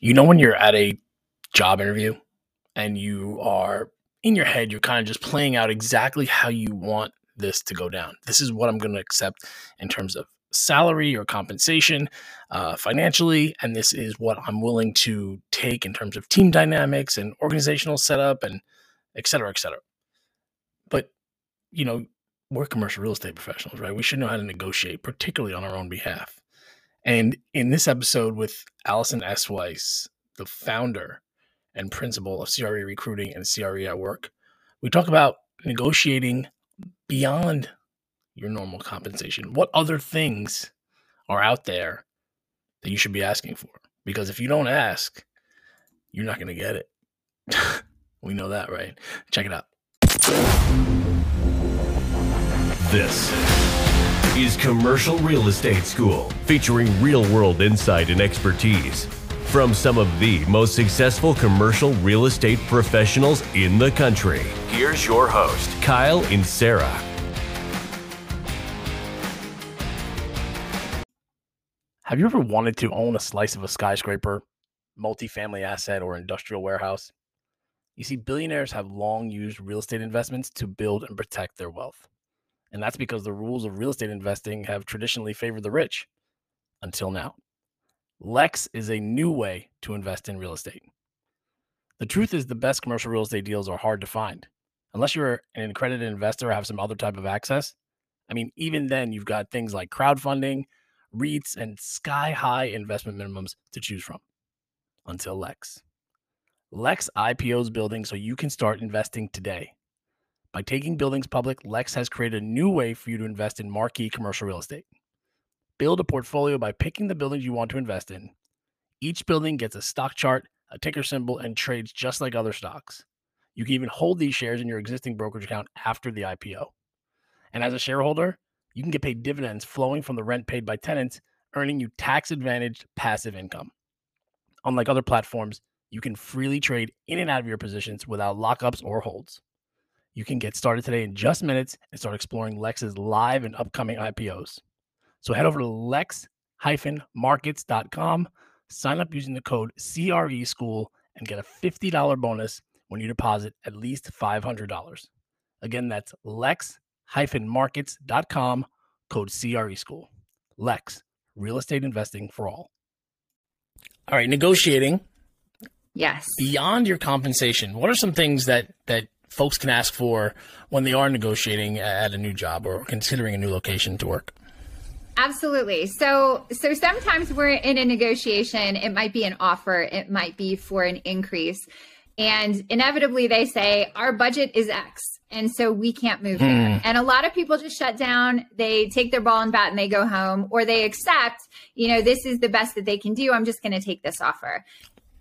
You know, when you're at a job interview and you are in your head, you're kind of just playing out exactly how you want this to go down. This is what I'm going to accept in terms of salary or compensation uh, financially, and this is what I'm willing to take in terms of team dynamics and organizational setup and et cetera, et cetera. But, you know, we're commercial real estate professionals, right? We should know how to negotiate, particularly on our own behalf. And in this episode with Allison S. Weiss, the founder and principal of CRE Recruiting and CRE at Work, we talk about negotiating beyond your normal compensation. What other things are out there that you should be asking for? Because if you don't ask, you're not going to get it. we know that, right? Check it out. This is Commercial Real Estate School, featuring real world insight and expertise from some of the most successful commercial real estate professionals in the country. Here's your host, Kyle and Sarah. Have you ever wanted to own a slice of a skyscraper, multifamily asset, or industrial warehouse? You see, billionaires have long used real estate investments to build and protect their wealth. And that's because the rules of real estate investing have traditionally favored the rich until now. Lex is a new way to invest in real estate. The truth is, the best commercial real estate deals are hard to find. Unless you're an accredited investor or have some other type of access. I mean, even then, you've got things like crowdfunding, REITs, and sky high investment minimums to choose from until Lex. Lex IPOs building so you can start investing today. By taking buildings public, Lex has created a new way for you to invest in marquee commercial real estate. Build a portfolio by picking the buildings you want to invest in. Each building gets a stock chart, a ticker symbol, and trades just like other stocks. You can even hold these shares in your existing brokerage account after the IPO. And as a shareholder, you can get paid dividends flowing from the rent paid by tenants, earning you tax advantaged passive income. Unlike other platforms, you can freely trade in and out of your positions without lockups or holds. You can get started today in just minutes and start exploring Lex's live and upcoming IPOs. So head over to lex-markets.com, sign up using the code CRE School, and get a $50 bonus when you deposit at least $500. Again, that's lex-markets.com, code CRE School. Lex, real estate investing for all. All right, negotiating. Yes. Beyond your compensation, what are some things that that folks can ask for when they are negotiating at a new job or considering a new location to work? Absolutely. So so sometimes we're in a negotiation, it might be an offer, it might be for an increase. And inevitably they say our budget is X. And so we can't move hmm. there. And a lot of people just shut down. They take their ball and bat and they go home, or they accept, you know, this is the best that they can do. I'm just going to take this offer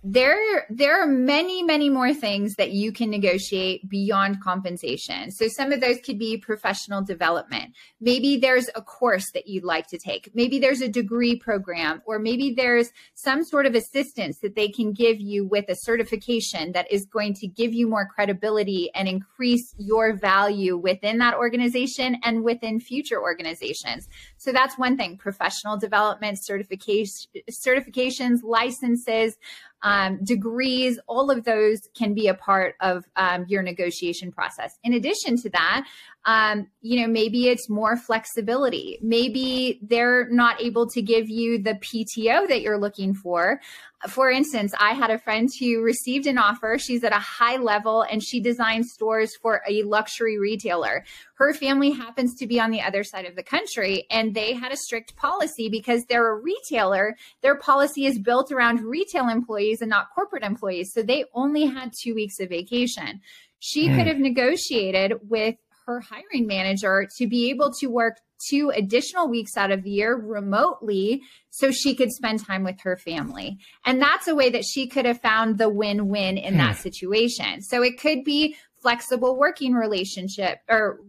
there there are many many more things that you can negotiate beyond compensation. So some of those could be professional development. Maybe there's a course that you'd like to take. Maybe there's a degree program or maybe there's some sort of assistance that they can give you with a certification that is going to give you more credibility and increase your value within that organization and within future organizations. So that's one thing. Professional development certification certifications licenses um, degrees, all of those can be a part of um, your negotiation process. In addition to that, um, you know, maybe it's more flexibility. Maybe they're not able to give you the PTO that you're looking for. For instance, I had a friend who received an offer. She's at a high level and she designs stores for a luxury retailer. Her family happens to be on the other side of the country and they had a strict policy because they're a retailer. Their policy is built around retail employees and not corporate employees. So they only had two weeks of vacation. She mm. could have negotiated with her hiring manager to be able to work two additional weeks out of the year remotely so she could spend time with her family. And that's a way that she could have found the win win in hmm. that situation. So it could be flexible working relationship or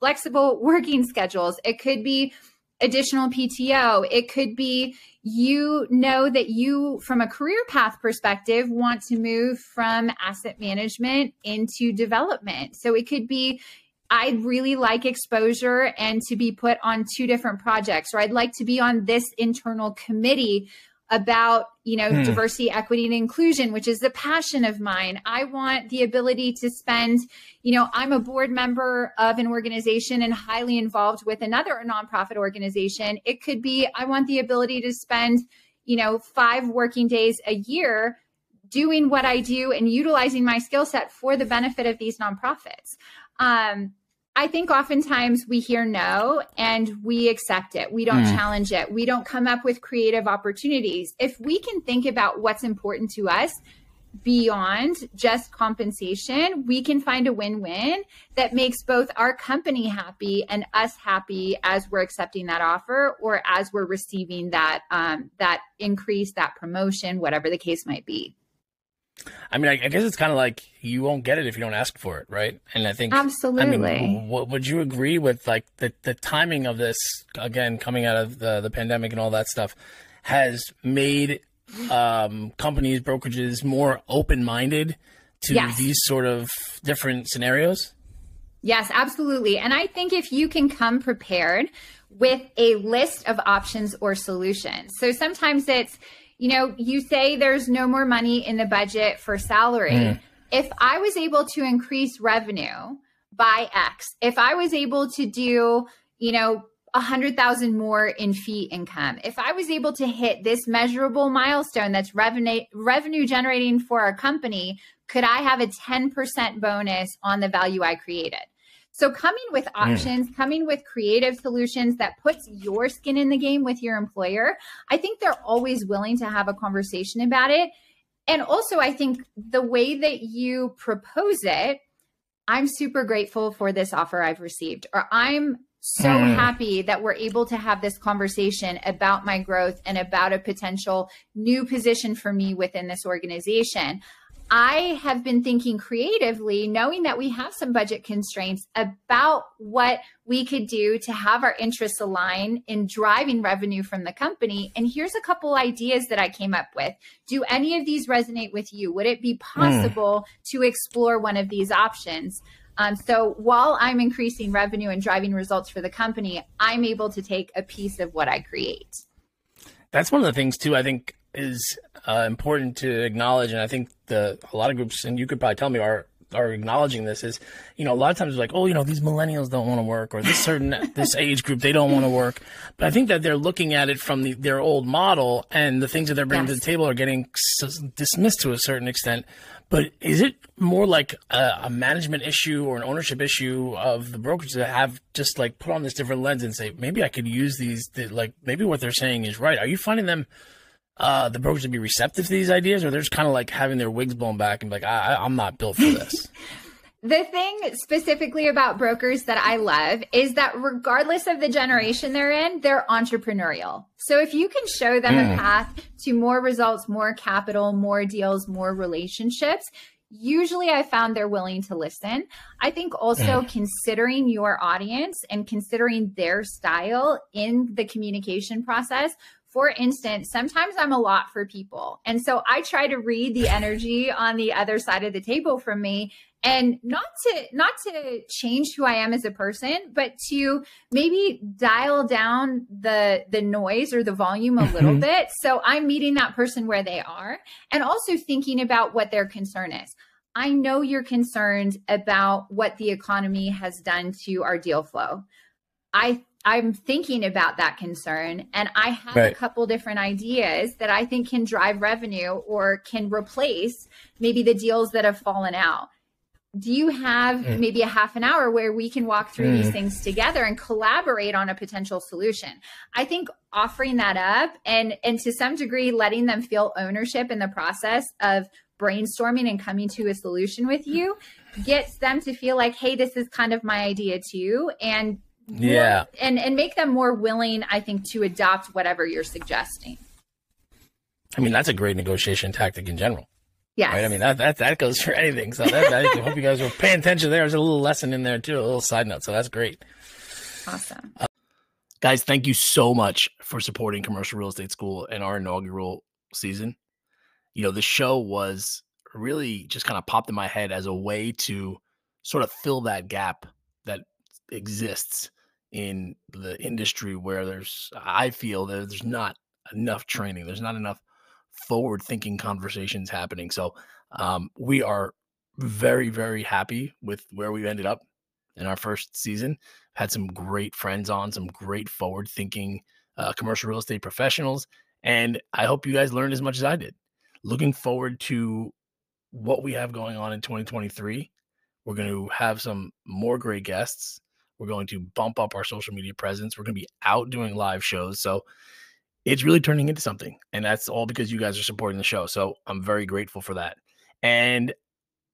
flexible working schedules. It could be additional PTO. It could be you know that you, from a career path perspective, want to move from asset management into development. So it could be I'd really like exposure and to be put on two different projects, or I'd like to be on this internal committee about you know hmm. diversity equity and inclusion which is the passion of mine. I want the ability to spend you know i'm a board member of an organization and highly involved with another nonprofit organization. It could be i want the ability to spend you know five working days a year doing what i do and utilizing my skill set for the benefit of these nonprofits. Um, I think oftentimes we hear no and we accept it. We don't mm. challenge it. We don't come up with creative opportunities. If we can think about what's important to us beyond just compensation, we can find a win win that makes both our company happy and us happy as we're accepting that offer or as we're receiving that um, that increase, that promotion, whatever the case might be. I mean, I, I guess it's kind of like you won't get it if you don't ask for it, right? And I think absolutely. I mean, w- would you agree with like the the timing of this again coming out of the the pandemic and all that stuff has made um, companies brokerages more open minded to yes. these sort of different scenarios? Yes, absolutely. And I think if you can come prepared with a list of options or solutions. So sometimes it's you know, you say there's no more money in the budget for salary. Mm. If I was able to increase revenue by X, if I was able to do, you know, a hundred thousand more in fee income. If I was able to hit this measurable milestone that's revenue revenue generating for our company, could I have a 10% bonus on the value I created? So coming with mm. options, mm. coming with creative solutions that puts your skin in the game with your employer, I think they're always willing to have a conversation about it. And also, I think the way that you propose it, I'm super grateful for this offer I've received, or I'm so mm. happy that we're able to have this conversation about my growth and about a potential new position for me within this organization. I have been thinking creatively, knowing that we have some budget constraints about what we could do to have our interests align in driving revenue from the company. And here's a couple ideas that I came up with. Do any of these resonate with you? Would it be hmm. possible mm. to explore one of these options? Um, so while I'm increasing revenue and driving results for the company, I'm able to take a piece of what I create. That's one of the things too. I think is uh, important to acknowledge, and I think the a lot of groups, and you could probably tell me, are are acknowledging this is, you know, a lot of times it's like, oh, you know, these millennials don't want to work, or this certain this age group they don't want to work. But I think that they're looking at it from the, their old model, and the things that they're bringing yes. to the table are getting s- dismissed to a certain extent. But is it more like a, a, management issue or an ownership issue of the brokerage that have just like put on this different lens and say maybe I could use these? Like maybe what they're saying is right. Are you finding them? Uh, the brokers to be receptive to these ideas, or they're just kind of like having their wigs blown back and be like, I, I'm not built for this. the thing specifically about brokers that I love is that regardless of the generation they're in, they're entrepreneurial. So if you can show them mm. a path to more results, more capital, more deals, more relationships, usually I found they're willing to listen. I think also mm. considering your audience and considering their style in the communication process for instance, sometimes I'm a lot for people. And so I try to read the energy on the other side of the table from me and not to not to change who I am as a person, but to maybe dial down the the noise or the volume a little mm-hmm. bit so I'm meeting that person where they are and also thinking about what their concern is. I know you're concerned about what the economy has done to our deal flow. I I'm thinking about that concern and I have right. a couple different ideas that I think can drive revenue or can replace maybe the deals that have fallen out. Do you have mm. maybe a half an hour where we can walk through mm. these things together and collaborate on a potential solution? I think offering that up and and to some degree letting them feel ownership in the process of brainstorming and coming to a solution with you gets them to feel like hey this is kind of my idea too and yeah. and and make them more willing i think to adopt whatever you're suggesting. I mean that's a great negotiation tactic in general. Yeah right? i mean that, that that goes for anything. So that, i hope you guys were paying attention there. there's a little lesson in there too a little side note. So that's great. Awesome. Uh, guys thank you so much for supporting commercial real estate school in our inaugural season. You know the show was really just kind of popped in my head as a way to sort of fill that gap that exists in the industry where there's I feel that there's not enough training. There's not enough forward thinking conversations happening. So um, we are very, very happy with where we ended up in our first season. Had some great friends on, some great forward thinking uh, commercial real estate professionals. And I hope you guys learned as much as I did. Looking forward to what we have going on in 2023. We're going to have some more great guests. We're going to bump up our social media presence. We're going to be out doing live shows. So it's really turning into something. And that's all because you guys are supporting the show. So I'm very grateful for that. And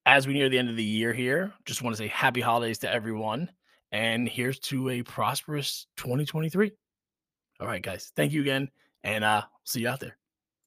as we near the end of the year here, just want to say happy holidays to everyone. And here's to a prosperous 2023. All right, guys. Thank you again. And uh see you out there.